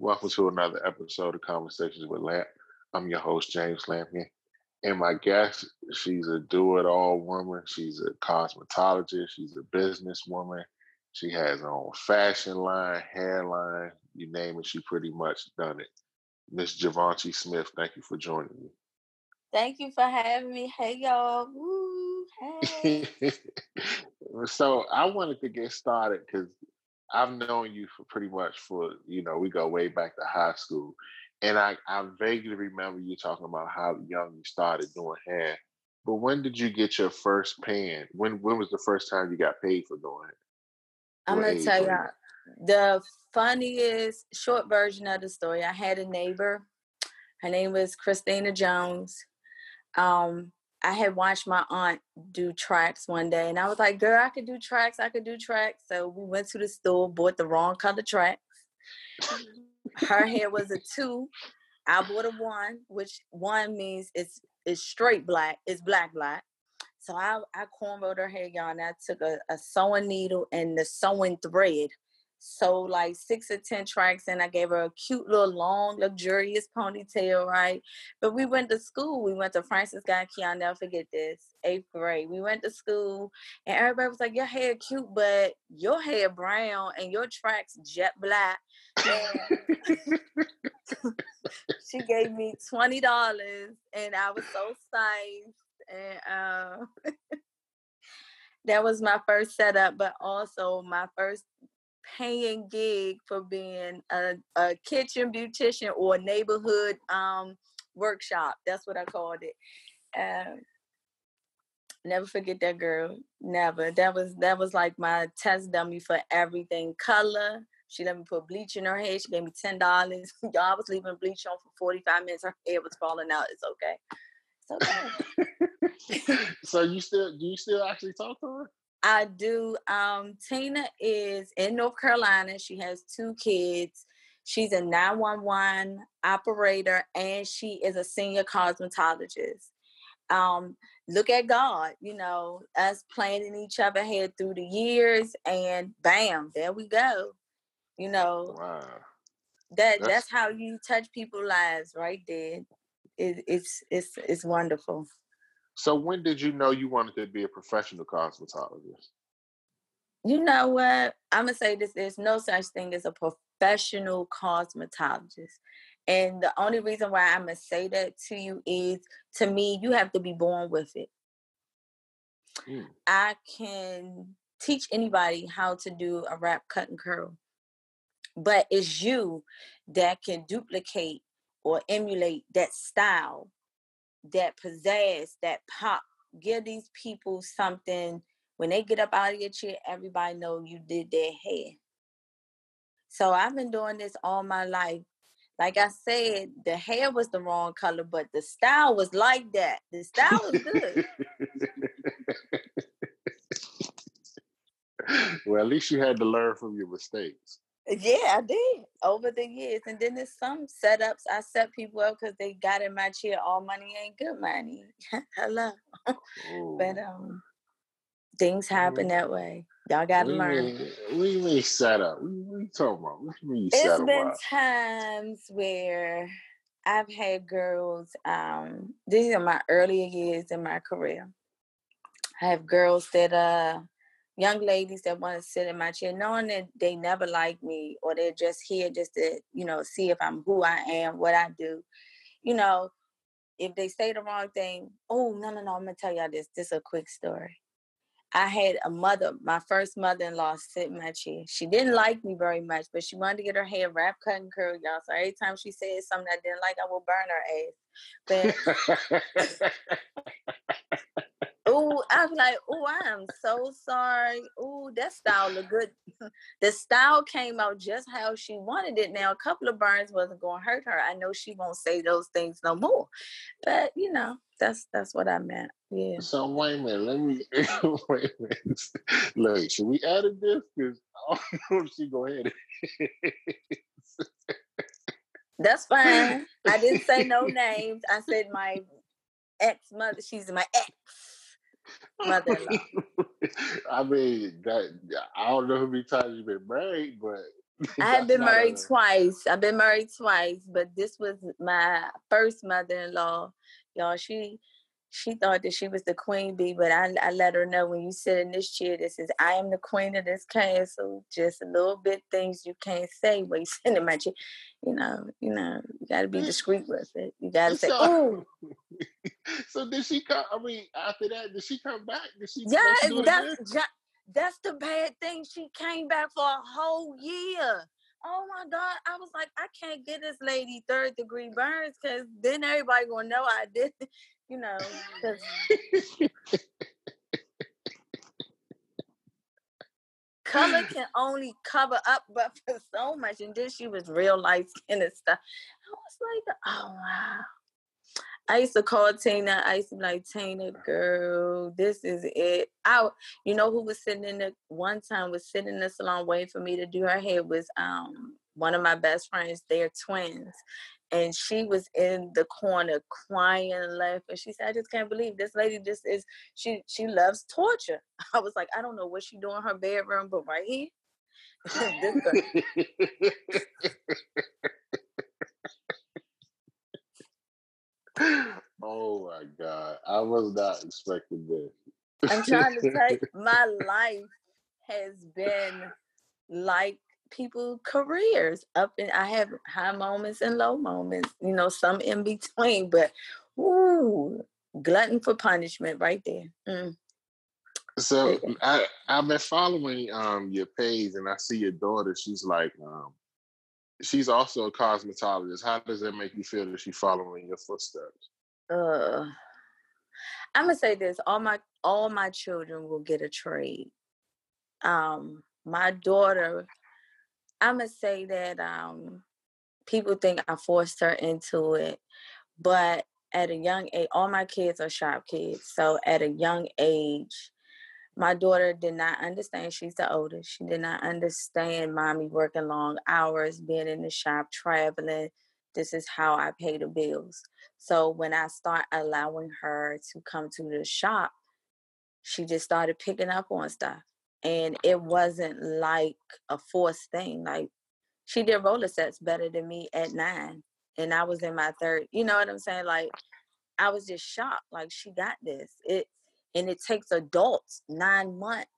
Welcome to another episode of Conversations with Lamp. I'm your host, James Lampion. And my guest, she's a do-it-all woman. She's a cosmetologist. She's a businesswoman. She has her own fashion line, hairline, you name it, she pretty much done it. Miss Javanti Smith, thank you for joining me. Thank you for having me. Hey y'all. Woo. Hey. so I wanted to get started because I've known you for pretty much for, you know, we go way back to high school. And I, I vaguely remember you talking about how young you started doing hair. But when did you get your first pan? When when was the first time you got paid for doing it? I'm gonna tell you the funniest short version of the story. I had a neighbor. Her name was Christina Jones. Um, I had watched my aunt do tracks one day, and I was like, "Girl, I could do tracks. I could do tracks." So we went to the store, bought the wrong color tracks. Her hair was a two. I bought a one, which one means it's it's straight black. It's black black. So I I cornrowed her hair, y'all, and I took a, a sewing needle and the sewing thread so like six or ten tracks and I gave her a cute little long luxurious ponytail right? But we went to school. We went to Francis Guy Key I'll never forget this eighth grade. We went to school and everybody was like your hair cute but your hair brown and your tracks jet black. She gave me twenty dollars and I was so psyched and uh, that was my first setup but also my first paying gig for being a, a kitchen beautician or neighborhood um, workshop. That's what I called it. Um, never forget that girl. Never. That was that was like my test dummy for everything. Color. She let me put bleach in her hair. She gave me ten dollars. Y'all was leaving bleach on for forty five minutes. Her hair was falling out. It's okay. It's okay. so you still do you still actually talk to her? I do. Um, Tina is in North Carolina. She has two kids. She's a 911 operator and she is a senior cosmetologist. Um, look at God, you know, us planning each other head through the years and bam, there we go. You know, wow. that that's, that's how you touch people's lives right there. It, it's it's it's wonderful. So when did you know you wanted to be a professional cosmetologist? You know what? I'm gonna say this: there's no such thing as a professional cosmetologist. And the only reason why I'm gonna say that to you is to me, you have to be born with it. Mm. I can teach anybody how to do a wrap, cut, and curl, but it's you that can duplicate or emulate that style that pizzazz, that pop. Give these people something when they get up out of your chair, everybody know you did their hair. So I've been doing this all my life. Like I said, the hair was the wrong color, but the style was like that. The style was good. well, at least you had to learn from your mistakes. Yeah, I did over the years. And then there's some setups I set people up because they got in my chair. All money ain't good money. Hello. but um things happen that way. Y'all gotta learn. Mean, what mean set up? We, what you talking about? You mean It's been times where I've had girls, um, these are my earlier years in my career. I have girls that uh young ladies that want to sit in my chair, knowing that they never like me or they're just here just to, you know, see if I'm who I am, what I do. You know, if they say the wrong thing, oh no, no, no, I'm gonna tell y'all this. This is a quick story. I had a mother, my first mother-in-law sit in my chair. She didn't like me very much, but she wanted to get her hair wrapped, cut, and curled, y'all. So every time she said something I didn't like, I will burn her ass. But oh, I was like, oh, I am so sorry. Oh, that style look good. the style came out just how she wanted it. Now, a couple of burns wasn't gonna hurt her. I know she won't say those things no more. But you know, that's that's what I meant. Yeah. So wait a minute. Let me wait a minute. Look, should we edit this? Because I don't know if she go ahead. That's fine. I didn't say no names. I said my ex mother. She's my ex mother-in-law. I mean that. I don't know how many times you've been married, but I have been married a... twice. I've been married twice, but this was my first mother-in-law. Y'all, she she thought that she was the queen bee, but I, I let her know when you sit in this chair this is I am the queen of this castle. Just a little bit things you can't say when you sit in my chair. You know, you know, you gotta be mm. discreet with it. You gotta say, Oh So did she come I mean, after that, did she come back? Did she Yeah, that's that's the bad thing. She came back for a whole year. Oh my God. I was like, I can't get this lady third degree burns because then everybody gonna know I did you know, color can only cover up but for so much. And then she was real light skin and stuff. I was like, oh wow. I used to call Tina. I used to be like, Tina, girl, this is it. I, you know, who was sitting in the one time was sitting in the salon waiting for me to do her hair was um one of my best friends. They're twins, and she was in the corner crying and laughing. She said, "I just can't believe this lady just is. She she loves torture." I was like, "I don't know what she doing in her bedroom, but right here." oh my god! I was not expecting this. I'm trying to say my life has been like people careers up and I have high moments and low moments, you know, some in between, but ooh, glutton for punishment right there. Mm. So I I've been following um your page and I see your daughter. She's like um she's also a cosmetologist. How does that make you feel that she's following your footsteps? Uh I'm gonna say this: all my all my children will get a trade. Um, my daughter I'm gonna say that um, people think I forced her into it, but at a young age, all my kids are shop kids. So at a young age, my daughter did not understand. She's the oldest. She did not understand mommy working long hours, being in the shop, traveling. This is how I pay the bills. So when I start allowing her to come to the shop, she just started picking up on stuff and it wasn't like a forced thing. Like she did roller sets better than me at nine, and I was in my third. You know what I'm saying? Like I was just shocked. Like she got this. It and it takes adults nine months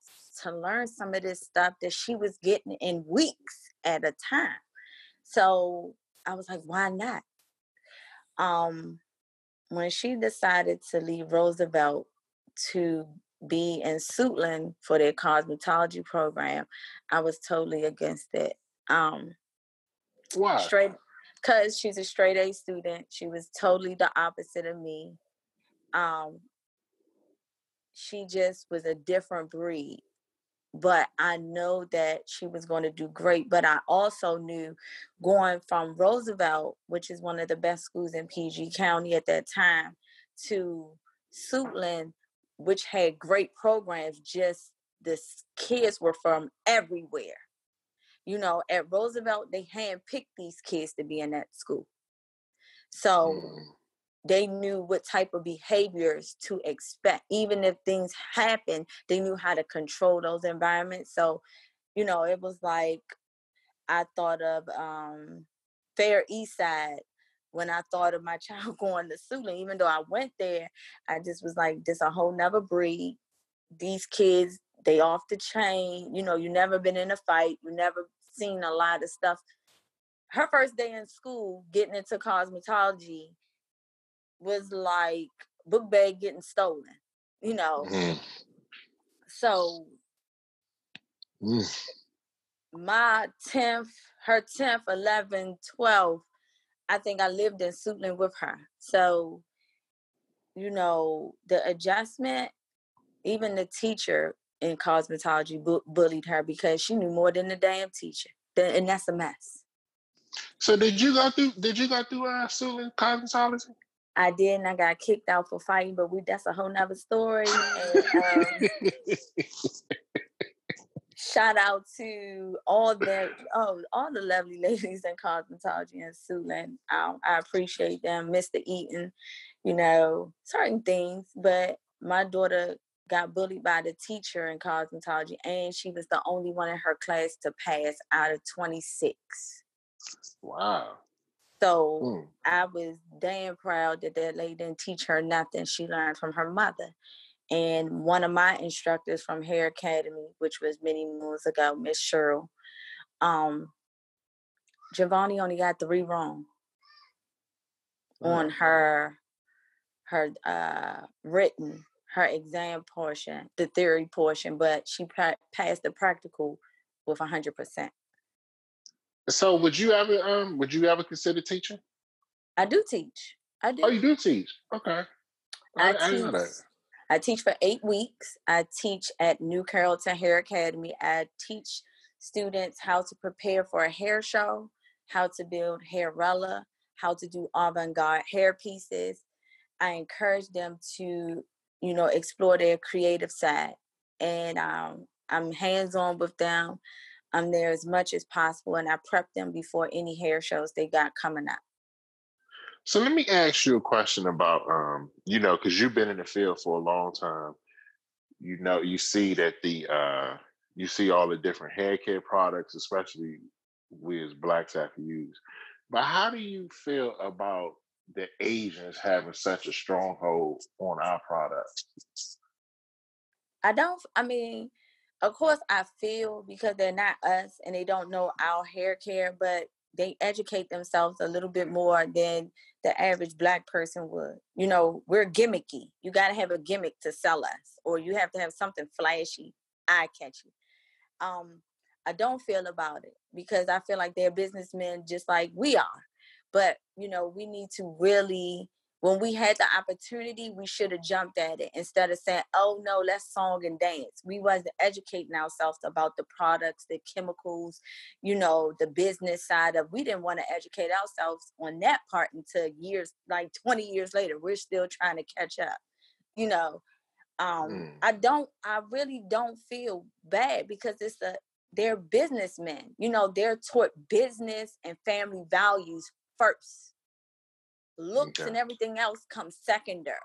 to learn some of this stuff that she was getting in weeks at a time. So I was like, why not? Um, when she decided to leave Roosevelt to be in Suitland for their cosmetology program, I was totally against it. Um, Why? Straight, because she's a straight A student. She was totally the opposite of me. Um, she just was a different breed. But I know that she was going to do great. But I also knew going from Roosevelt, which is one of the best schools in PG County at that time, to Suitland, which had great programs, just the kids were from everywhere. You know, at Roosevelt, they handpicked these kids to be in that school. So mm. they knew what type of behaviors to expect. Even if things happen, they knew how to control those environments. So, you know, it was like I thought of um, Fair East Side when I thought of my child going to Suitland, even though I went there, I just was like, this a whole nother breed. These kids, they off the chain. You know, you never been in a fight. You never seen a lot of stuff. Her first day in school, getting into cosmetology, was like book bag getting stolen. You know. Mm. So mm. my 10th, her 10th, 11th, 12th, I think I lived in Suitland with her. So, you know, the adjustment, even the teacher in cosmetology bu- bullied her because she knew more than the damn teacher. And that's a mess. So did you go through did you go through uh Suitland cosmetology? I did and I got kicked out for fighting, but we that's a whole nother story. And, um, shout out to all the oh all the lovely ladies in cosmetology and Suitland. Um, I appreciate them, Mr. Eaton, you know, certain things, but my daughter got bullied by the teacher in cosmetology, and she was the only one in her class to pass out of 26. Wow. So mm. I was damn proud that that lady didn't teach her nothing. She learned from her mother. And one of my instructors from Hair Academy, which was many moons ago, Miss Cheryl, um, Giovanni only got three wrong on her her uh, written her exam portion, the theory portion, but she pra- passed the practical with hundred percent. So, would you ever um would you ever consider teaching? I do teach. I do. Oh, you do teach? Okay. I, I teach. I, teach for eight weeks. I teach at New Carrollton Hair Academy. I teach students how to prepare for a hair show, how to build hairella, how to do avant-garde hair pieces. I encourage them to, you know, explore their creative side. And um, I'm hands-on with them. I'm there as much as possible and I prep them before any hair shows they got coming up. So let me ask you a question about um, you know, because you've been in the field for a long time. You know, you see that the uh you see all the different hair care products, especially we as blacks have to use. But how do you feel about the Asians having such a stronghold on our products? I don't. I mean, of course, I feel because they're not us and they don't know our hair care, but they educate themselves a little bit more than the average black person would. You know, we're gimmicky. You got to have a gimmick to sell us, or you have to have something flashy, eye catchy. Um, I don't feel about it because I feel like they're businessmen just like we are. But, you know, we need to really, when we had the opportunity, we should have jumped at it instead of saying, oh no, let's song and dance. We wasn't educating ourselves about the products, the chemicals, you know, the business side of we didn't want to educate ourselves on that part until years, like 20 years later. We're still trying to catch up, you know. Um, mm. I don't, I really don't feel bad because it's a they're businessmen. You know, they're taught business and family values first. Looks okay. and everything else comes secondary.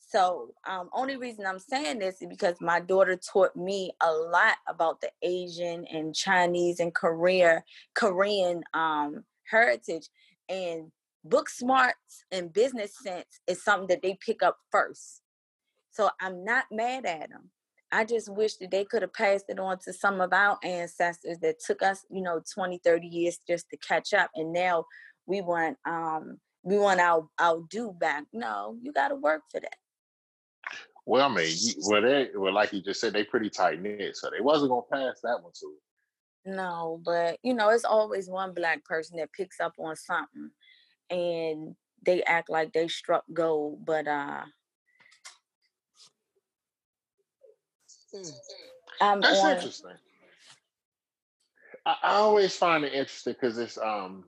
So, um, only reason I'm saying this is because my daughter taught me a lot about the Asian and Chinese and Korea, Korean um, heritage, and book smarts and business sense is something that they pick up first. So I'm not mad at them. I just wish that they could have passed it on to some of our ancestors that took us, you know, 20, 30 years just to catch up. And now we want um we want our our due back. No, you gotta work for that. Well, I mean, well, they well, like you just said, they pretty tight knit, so they wasn't gonna pass that one to. No, but you know, it's always one black person that picks up on something, and they act like they struck gold, but uh, I'm That's on... interesting. I, I always find it interesting because it's um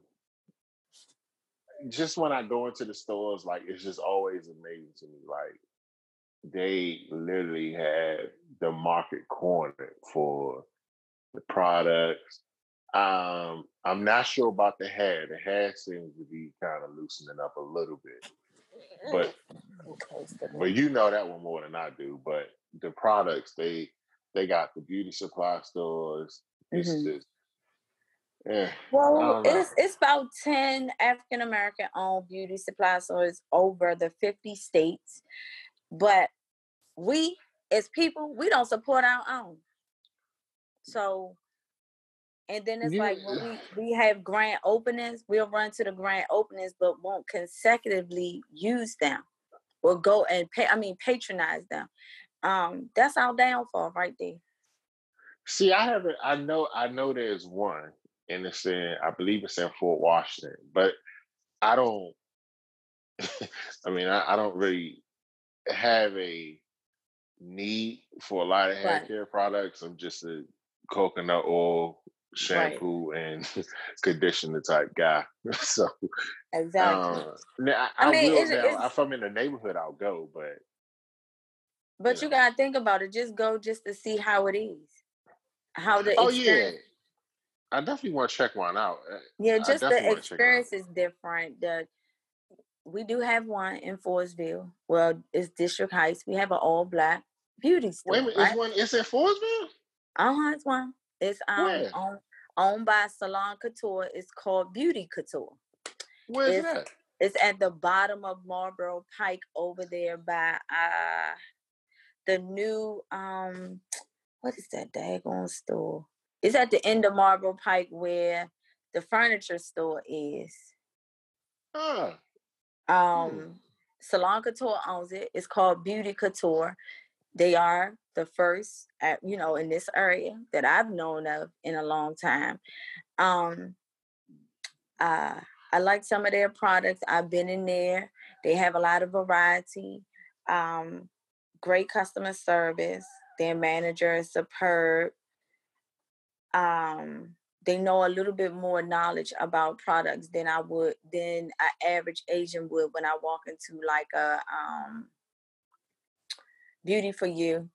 just when I go into the stores, like it's just always amazing to me. Like they literally have the market cornered for the products. Um, I'm not sure about the hair. The hair seems to be kind of loosening up a little bit, but but you know that one more than I do. But the products they they got the beauty supply stores. It's mm-hmm. just yeah. Well, it's it's about ten African American owned beauty supply stores over the fifty states, but we as people we don't support our own. So, and then it's yeah. like when we we have grand openings, we'll run to the grand openings, but won't consecutively use them or go and pay. I mean, patronize them um, that's our downfall right there. See, I haven't. I know. I know there's one, and it's in. I believe it's in Fort Washington, but I don't. I mean, I, I, don't really have a need for a lot of hair right. care products. I'm just a coconut oil shampoo right. and conditioner type guy. so exactly. Um, I, I, I mean, will now. If I'm in the neighborhood, I'll go, but but you, you gotta think about it. Just go just to see how it is. How the oh experience. I definitely want to check one out. Uh, yeah, just the experience is different. The we do have one in Forestville. Well, it's District Heights. We have an all black beauty store. Wait a minute, right? is one it's in Forestville? Uh-huh, it's one. It's um Where? owned, owned by Salon Couture. It's called Beauty Couture. Where's It's- that? It's at the bottom of Marlboro Pike over there by uh the new um what is that daggone store? It's at the end of Marlboro Pike where the furniture store is. Ah, Um Salon Couture owns it. It's called Beauty Couture. They are the first at you know in this area that I've known of in a long time. Um uh I like some of their products. I've been in there. They have a lot of variety. Um great customer service. Their manager is superb. Um they know a little bit more knowledge about products than I would than an average Asian would when I walk into like a um beauty for you.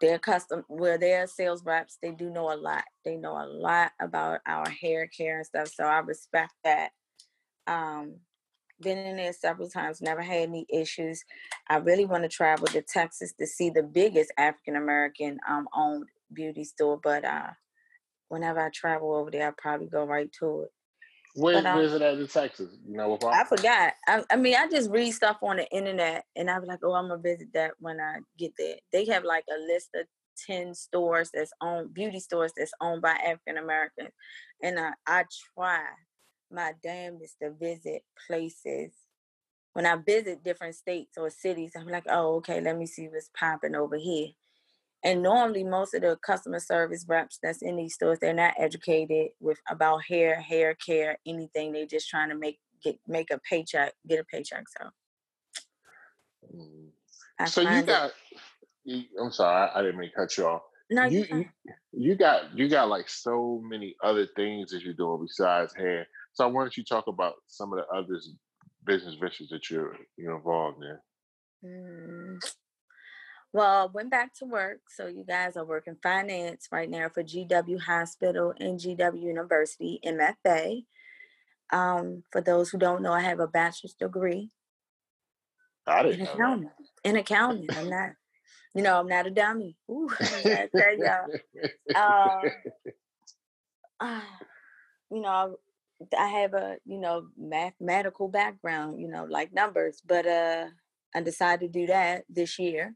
They're custom where they're sales reps, they do know a lot. They know a lot about our hair care and stuff. So I respect that. Um been in there several times, never had any issues. I really want to travel to Texas to see the biggest African American um owned beauty store, but uh whenever I travel over there, I probably go right to it. where, But, um, where's it at in Texas? You know? I forgot. I, I mean, I just read stuff on the internet, and I was like, "Oh, I'm gonna visit that when I get there." They have like a list of ten stores that's owned, beauty stores that's owned by African Americans, and I, I try my damnedest to visit places. When I visit different states or cities, I'm like, "Oh, okay, let me see what's popping over here." And normally, most of the customer service reps that's in these stores, they're not educated with about hair, hair care, anything. They're just trying to make get make a paycheck, get a paycheck. So Mm. I So you find it- got. You, I'm sorry, I, I didn't mean to cut you off. no, you, you, you you got you got like so many other things that you're doing besides hair. So why don't you talk about some of the other business ventures that you're you're involved in? Mm. Well, I went back to work. So you guys are working finance right now for GW Hospital and GW University MFA. Um, for those who don't know, I have a bachelor's degree I in didn't know accounting. In accounting, I'm not. You know, I'm not a dummy. Ooh, I tell y'all. Um, ah, you know, I have a you know mathematical background, you know, like numbers, but uh, I decided to do that this year.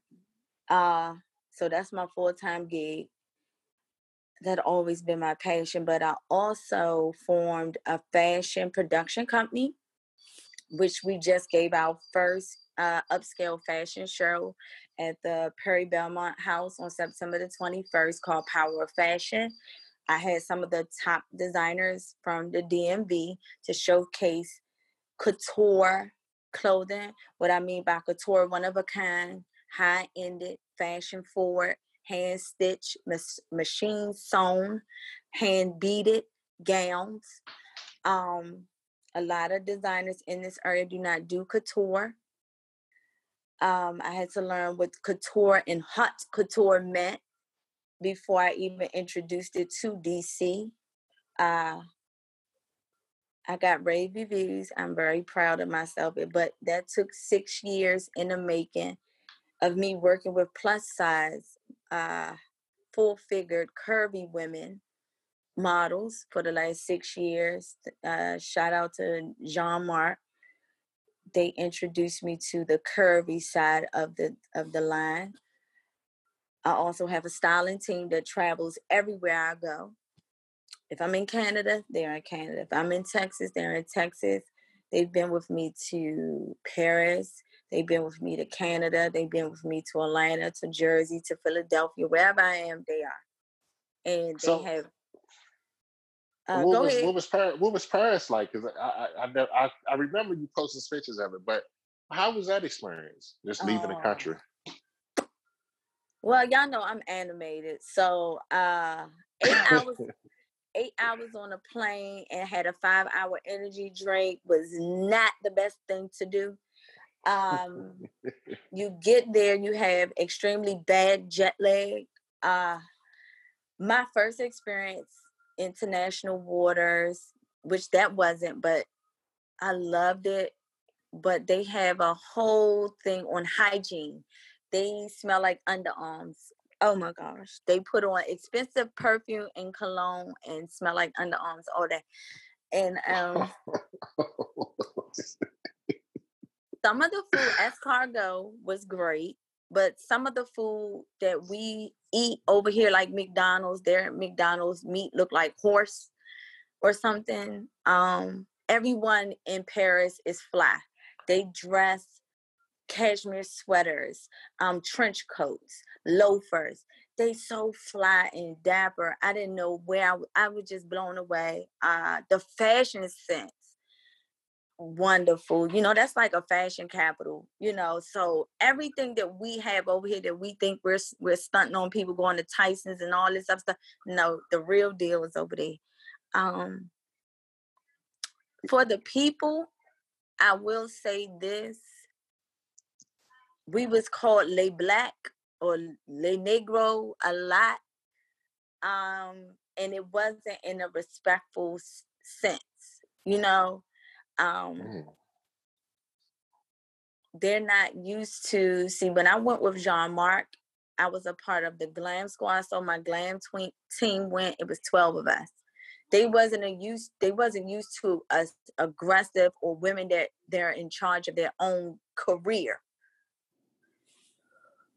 Uh, so that's my full time gig. That always been my passion, but I also formed a fashion production company, which we just gave our first uh, upscale fashion show at the Perry Belmont House on September the 21st called Power of Fashion. I had some of the top designers from the DMV to showcase couture clothing. What I mean by couture, one of a kind, high ended, fashion forward, hand stitched, mas- machine sewn, hand beaded gowns. Um, a lot of designers in this area do not do couture. Um, I had to learn what couture and haute couture meant before I even introduced it to DC. Uh, I got rave reviews. I'm very proud of myself, but that took six years in the making of me working with plus size, uh, full figured, curvy women models for the last six years. Uh, shout out to Jean Marc. They introduced me to the curvy side of the of the line. I also have a styling team that travels everywhere I go. If I'm in Canada, they're in Canada. If I'm in Texas, they're in Texas. They've been with me to Paris. They've been with me to Canada. They've been with me to Atlanta, to Jersey, to Philadelphia. Wherever I am, they are. And they So, have. Uh, what go was ahead. what was Paris, what was Paris like? Because I I, I I I remember you posting pictures of it, but how was that experience? Just leaving the Oh. country. Well, y'all know I'm animated, so uh, eight hours eight hours on a plane and had a five hour energy drink was not the best thing to do. Um, you get there, you have extremely bad jet lag. Uh, my first experience, international waters, which that wasn't, but I loved it. But they have a whole thing on hygiene. they smell like underarms. Oh my gosh. They put on expensive perfume and cologne and smell like underarms all day. And um some of the food escargot was great, but some of the food that we eat over here, like McDonald's, their McDonald's meat look like horse or something. Um, everyone in Paris is fly. They dress cashmere sweaters, um, trench coats, loafers. They so fly and dapper. I didn't know where I, I was just blown away. Uh, the fashion sense, wonderful. You know, that's like a fashion capital. You know, so everything that we have over here that we think we're we're stunting on people going to Tyson's and all this stuff. No, the real deal is over there. Um, for the people, I will say this we was called Le Black or Le Negro a lot. Um, and it wasn't in a respectful sense, you know. Um, mm. they're not used to see when I went with Jean Marc, I was a part of the glam squad. So my glam tween, team went, it was 12 of us. They wasn't a used they wasn't used to us aggressive or women that they're in charge of their own career.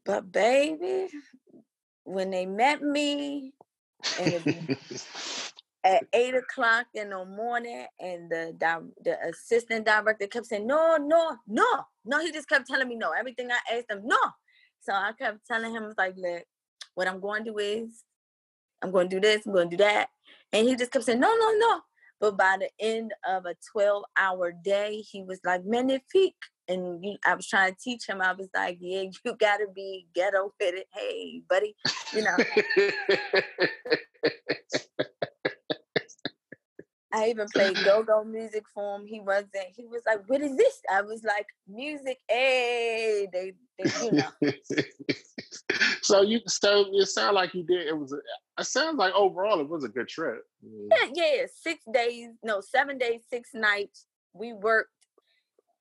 But baby, when they met me and at eight o'clock in the morning, and the the assistant director kept saying, "No, no, no, no." He just kept telling me no. Everything I asked him, no. So I kept telling him, I was "Like, look, what I'm going to do is, I'm going to do this, I'm going to do that," and he just kept saying, "No, no, no." But by the end of a 12 hour day, he was like, Magnifique and you, I was trying to teach him. I was like, "Yeah, you gotta be ghetto with it, hey, buddy," you know. I even played go-go music for him. He wasn't. He was like, "What is this?" I was like, "Music, hey." They, they you know. so you, so it sounded like you did. It was. A, it sounds like overall it was a good trip. Yeah, yeah. Six days, no, seven days, six nights. We worked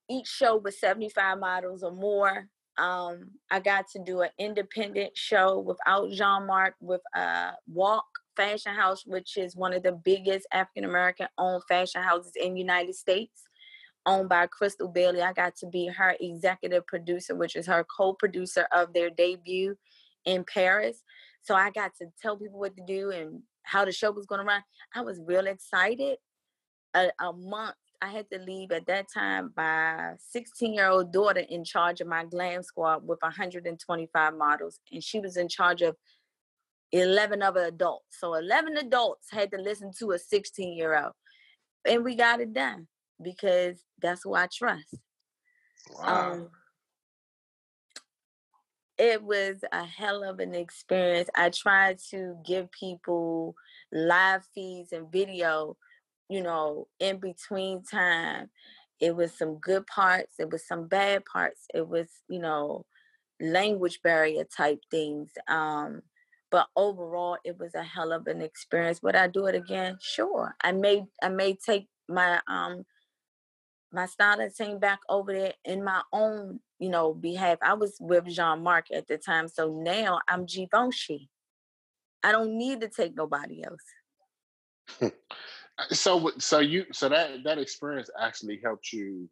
each show was 75 models or more. Um, I got to do an independent show without Jean Marc with uh, Walk Fashion House, which is one of the biggest African American owned fashion houses in the United States, owned by Crystal Bailey. I got to be her executive producer, which is her co producer of their debut in Paris. So I got to tell people what to do and how the show was going to run. I was real excited. A, a month I had to leave at that time my 16 year old daughter in charge of my glam squad with 125 models, and she was in charge of 11 other adults. So 11 adults had to listen to a 16 year old, and we got it done because that's who I trust. Wow. Um, it was a hell of an experience. I tried to give people live feeds and video you know, in between time, it was some good parts, it was some bad parts, it was, you know, language barrier type things. Um, but overall it was a hell of an experience. Would I do it again? Sure. I may I may take my um my styling team back over there in my own, you know, behalf. I was with Jean Marc at the time. So now I'm Givenchy. I don't need to take nobody else. So so you so that that experience actually helped you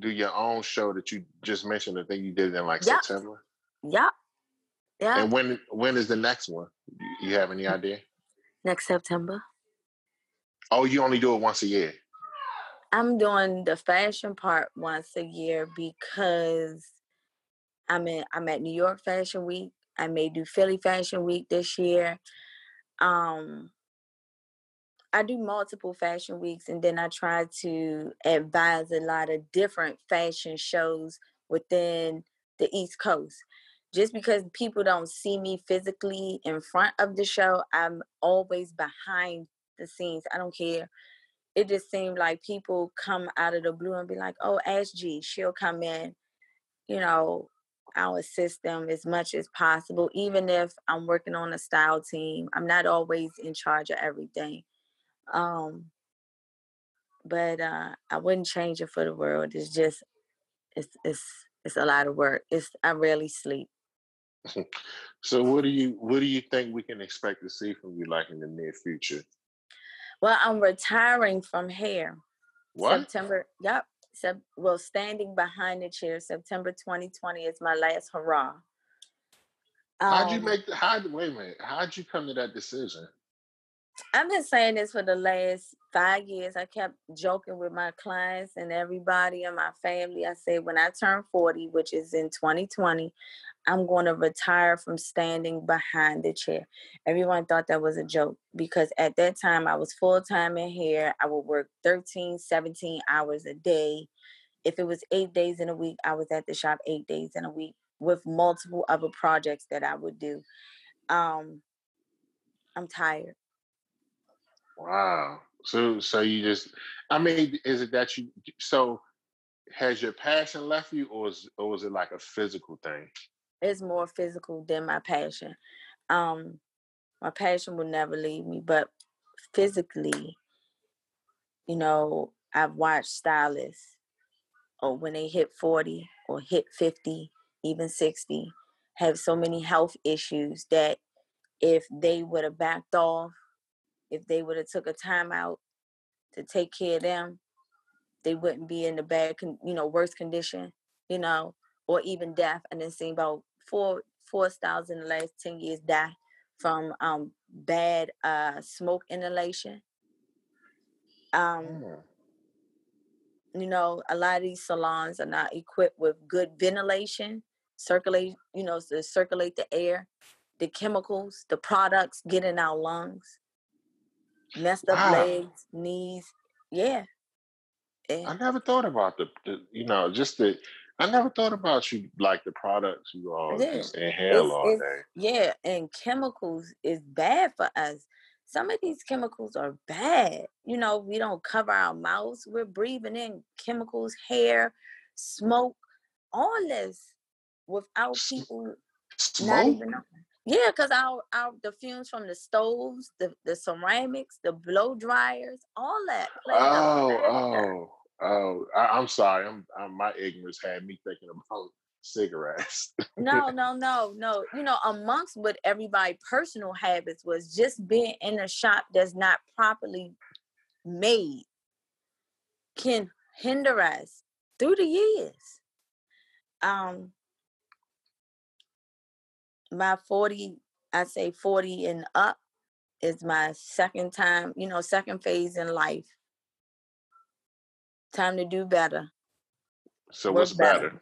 do your own show that you just mentioned. I think you did it in like yep. September. Yeah. Yeah. And when when is the next one? You have any idea? Next September. Oh, you only do it once a year. I'm doing the fashion part once a year because I'm in I'm at New York Fashion Week. I may do Philly Fashion Week this year. Um I do multiple fashion weeks and then I try to advise a lot of different fashion shows within the East Coast. Just because people don't see me physically in front of the show, I'm always behind the scenes. I don't care. It just seemed like people come out of the blue and be like, oh, ask G, she'll come in. You know, I'll assist them as much as possible. Even if I'm working on a style team, I'm not always in charge of everything. Um, but uh, I wouldn't change it for the world. It's just, it's it's it's a lot of work. It's I rarely sleep. So what do you what do you think we can expect to see from you like in the near future? Well, I'm retiring from hair. What? September. Yep. Sep- well, standing behind the chair, September 2020 is my last hurrah. How'd you Um, make the how wait a minute, how'd you come to that decision? I've been saying this for the last five years. I kept joking with my clients and everybody in my family. I said, when I turn 40, which is in 2020, I'm going to retire from standing behind the chair. Everyone thought that was a joke because at that time I was full time in here. I would work 13, 17 hours a day. If it was eight days in a week, I was at the shop eight days in a week with multiple other projects that I would do. Um, I'm tired. Wow. So so you just I mean, is it that you so has your passion left you or is or was it like a physical thing? it's more physical than my passion. Um, my passion will never leave me, but physically, you know, I've watched stylists or when they hit 40 or hit 50, even 60, have so many health issues that if they would have backed off, if they would have took a time out to take care of them, they wouldn't be in the bad, con- you know, worse condition, you know, or even death. And then seeing about four four styles in the last ten years die from um bad uh smoke inhalation. Um, Mm. you know, a lot of these salons are not equipped with good ventilation, circulate, you know, to circulate the air, the chemicals, the products get in our lungs, messed up Wow. legs, knees. Yeah. I never thought about the, the you know, just the I never thought about you like the products you all Yeah. inhale it's, all it's day. yeah, and chemicals is bad for us. Some of these chemicals are bad. You know, we don't cover our mouths. We're breathing in chemicals, hair, smoke, all this without people not Smoke? even knowing. Yeah, because our, our the fumes from the stoves, the, the ceramics, the blow dryers, all that Oh, oh, oh! I, I'm sorry. I'm, i my ignorance had me thinking about cigarettes. No, no, no, no. You know, amongst what everybody personal habits was just being in a shop that's not properly made can hinder us through the years. Um, my 40, I say 40 and up is my second time, you know, second phase in life. Time to do better, So work what's better?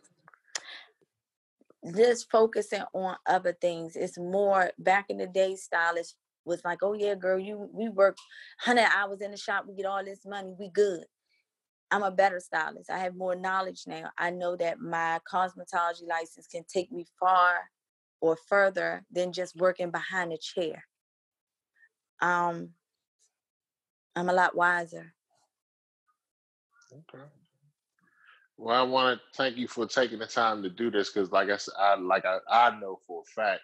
just focusing on other things. It's more back in the day, stylists was like, oh yeah, girl, you we work hundred hours in the shop, we get all this money, we good. I'm a better stylist. I have more knowledge now. I know that my cosmetology license can take me far or further than just working behind a chair. Um, I'm a lot wiser. Okay. Well, I want to thank you for taking the time to do this because, like I said, I like I, I know for a fact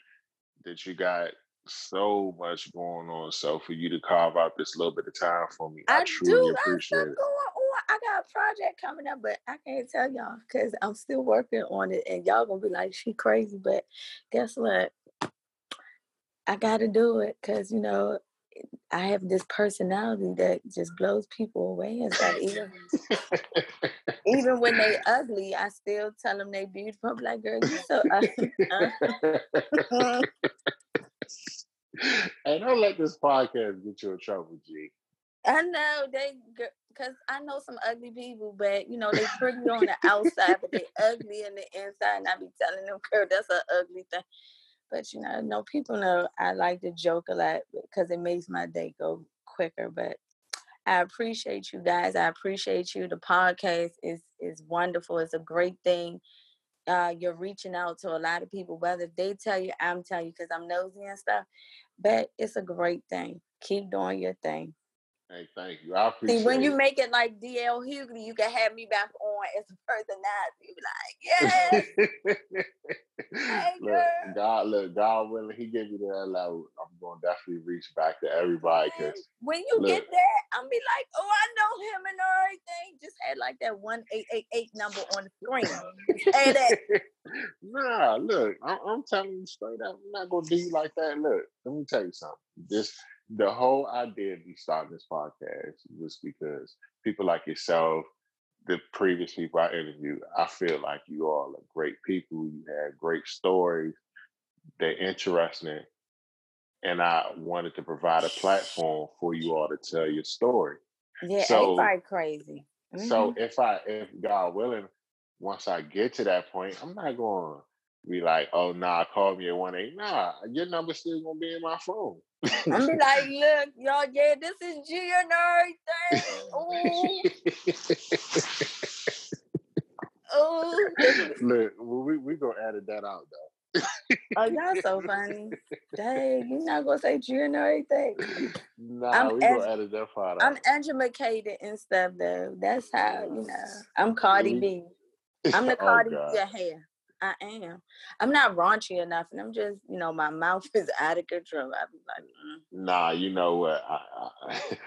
that you got so much going on. So for you to carve out this little bit of time for me, I, I truly do. Appreciate it. I got a project coming up, but I can't tell y'all because I'm still working on it, and y'all gonna be like, "She crazy." But guess what? I got to do it because you know I have this personality that just blows people away and. Even even when they ugly, I still tell them they beautiful. I'm like, girl, you so ugly. Hey, don't let this podcast get you in trouble, G. I know they, because I know some ugly people, but you know they pretty on the outside, but they ugly in the inside. And I be telling them, girl, that's an ugly thing. But you know, no people know I like to joke a lot because it makes my day go quicker. But I appreciate you guys. I appreciate you. The podcast is is wonderful. It's a great thing. Uh, you're reaching out to a lot of people, whether they tell you, I'm telling you because I'm nosy and stuff. But it's a great thing. Keep doing your thing. Hey, thank you. I appreciate See, when you make it like DL Hughley, you can have me back on as a personality. You be like, yes, Hey, look. God, look, God willing, He give you that level. I'm going to definitely reach back to everybody because When you get look. there, I'm be like, oh, I know him and everything. Just had like that one eight eight eight number on the screen. Say that. nah, look, I'm, I'm, telling you straight up, I'm not gonna do you like that. Look, let me tell you something. This the whole idea of me starting this podcast was because people like yourself, the previous people I interviewed, I feel like you all are great people. You have great stories. They're interesting and I wanted to provide a platform for you all to tell your story. Yeah, so, like crazy. Mm-hmm. So if I, if God willing, once I get to that point, I'm not going be like, oh nah, call me at one eight. Nah, your number still gonna be in my phone. I'm be like, look, y'all, yeah, this is G and everything. Oh, look, we we gonna edit that out though oh, y'all so funny. Dang, you not gonna say June or anything. Nah, I'm we gonna edit that part Out. I'm educated and stuff though. That's how, you know. I'm Cardi B. I'm the oh, Cardi oh, B of hair. I am. I'm not raunchy enough, and I'm just, you know, my mouth is out of control. I be like, mm. nah, you know what? I, I,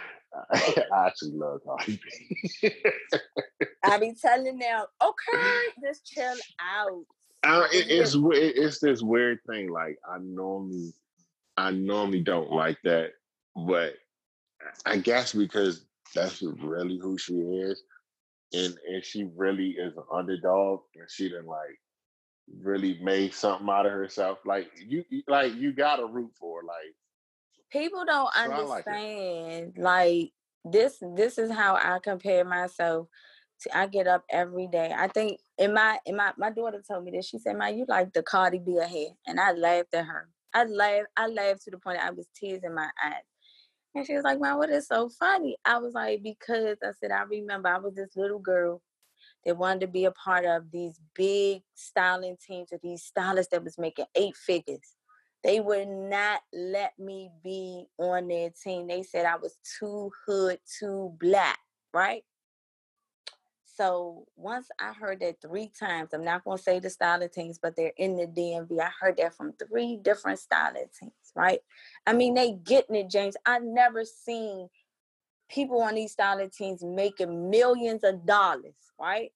I actually love Cardi B. I be telling them, okay, just chill out. Uh, it, it's it's this weird thing. Like I normally, I normally don't like that, but I guess because that's really who she is, and and she really is an underdog, and she didn't like really made something out of herself. Like you, like you got to root for. Like people don't so understand. Like, like this, this is how I compare myself To, I get up every day. I think in my in my my daughter told me this. She said, "Man, you like the Cardi B ahead," and I laughed at her. I laughed. I laughed to the point I was tears in my eyes. And she was like, "Man, what is so funny?" I was like, "Because I said I remember I was this little girl that wanted to be a part of these big styling teams of these stylists that was making eight figures. They would not let me be on their team. They said I was too hood, too black, right? So once I heard that three times, I'm not going to say the styling teams, but they're in the DMV. I heard that from three different styling teams, right? I mean, they getting it, James. I never seen people on these styling teams making millions of dollars, right?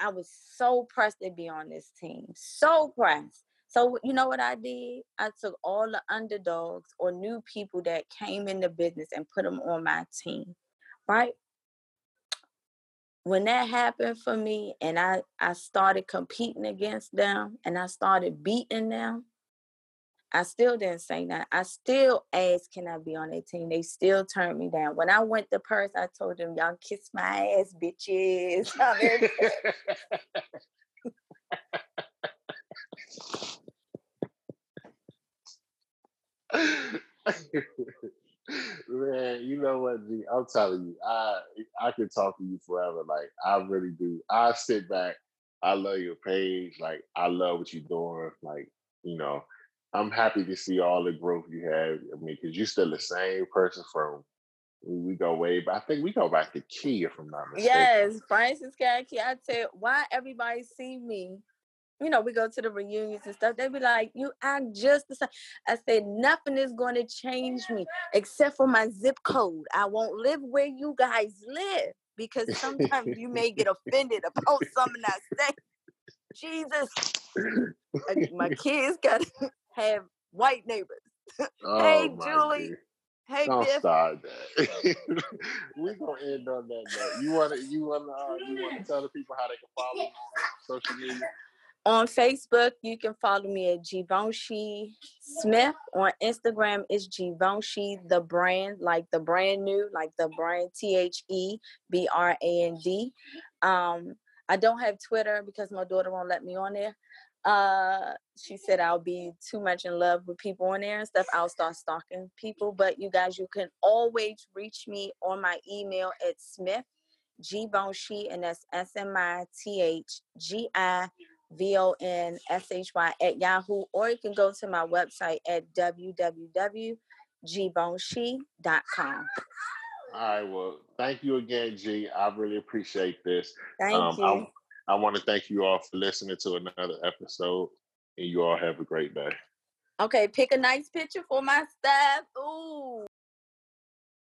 I was so pressed to be on this team, so pressed. So you know what I did? I took all the underdogs or new people that came in the business and put them on my team, right? when that happened for me and I, I started competing against them and I started beating them, I still didn't say that. I still asked, can I be on their team? They still turned me down. When I went to Perth, I told them, y'all kiss my ass, bitches. Man, you know what, G? I'm telling you, I I can talk to you forever. Like I really do. I sit back. I love your page. Like I love what you're doing. Like you know, I'm happy to see all the growth you have. I mean, because you're still the same person from we go way back. I think we go back to Key, if I'm not mistaken. Yes, Francis Scott Key. I tell you, why everybody see me you know, we go to the reunions and stuff. They be like, "You act just the same." I said, "Nothing is going to change me except for my zip code. I won't live where you guys live because sometimes you may get offended about something I say." Jesus, my kids got have white neighbors. Oh, hey, Julie. Hey, Don't Biff. start that. we gonna end on that note. You wanna, you wanna, uh, you wanna tell the people how they can follow you on social media? On Facebook, you can follow me at Givenchy Smith. On Instagram, is Givenchy the brand, like the brand new, like the brand T H E B R A N D. Um, I don't have Twitter because my daughter won't let me on there. Uh, she said I'll be too much in love with people on there and stuff. I'll start stalking people. But you guys, you can always reach me on my email at Smith Givonshy, and that's S M I T H G I V O N S H Y at Yahoo, or you can go to my website at www.givonshy.com. All right. Well, thank you again, G. I really appreciate this. Thank um, you. I, I want to thank you all for listening to another episode, and you all have a great day. Okay, pick a nice picture for my staff. Ooh.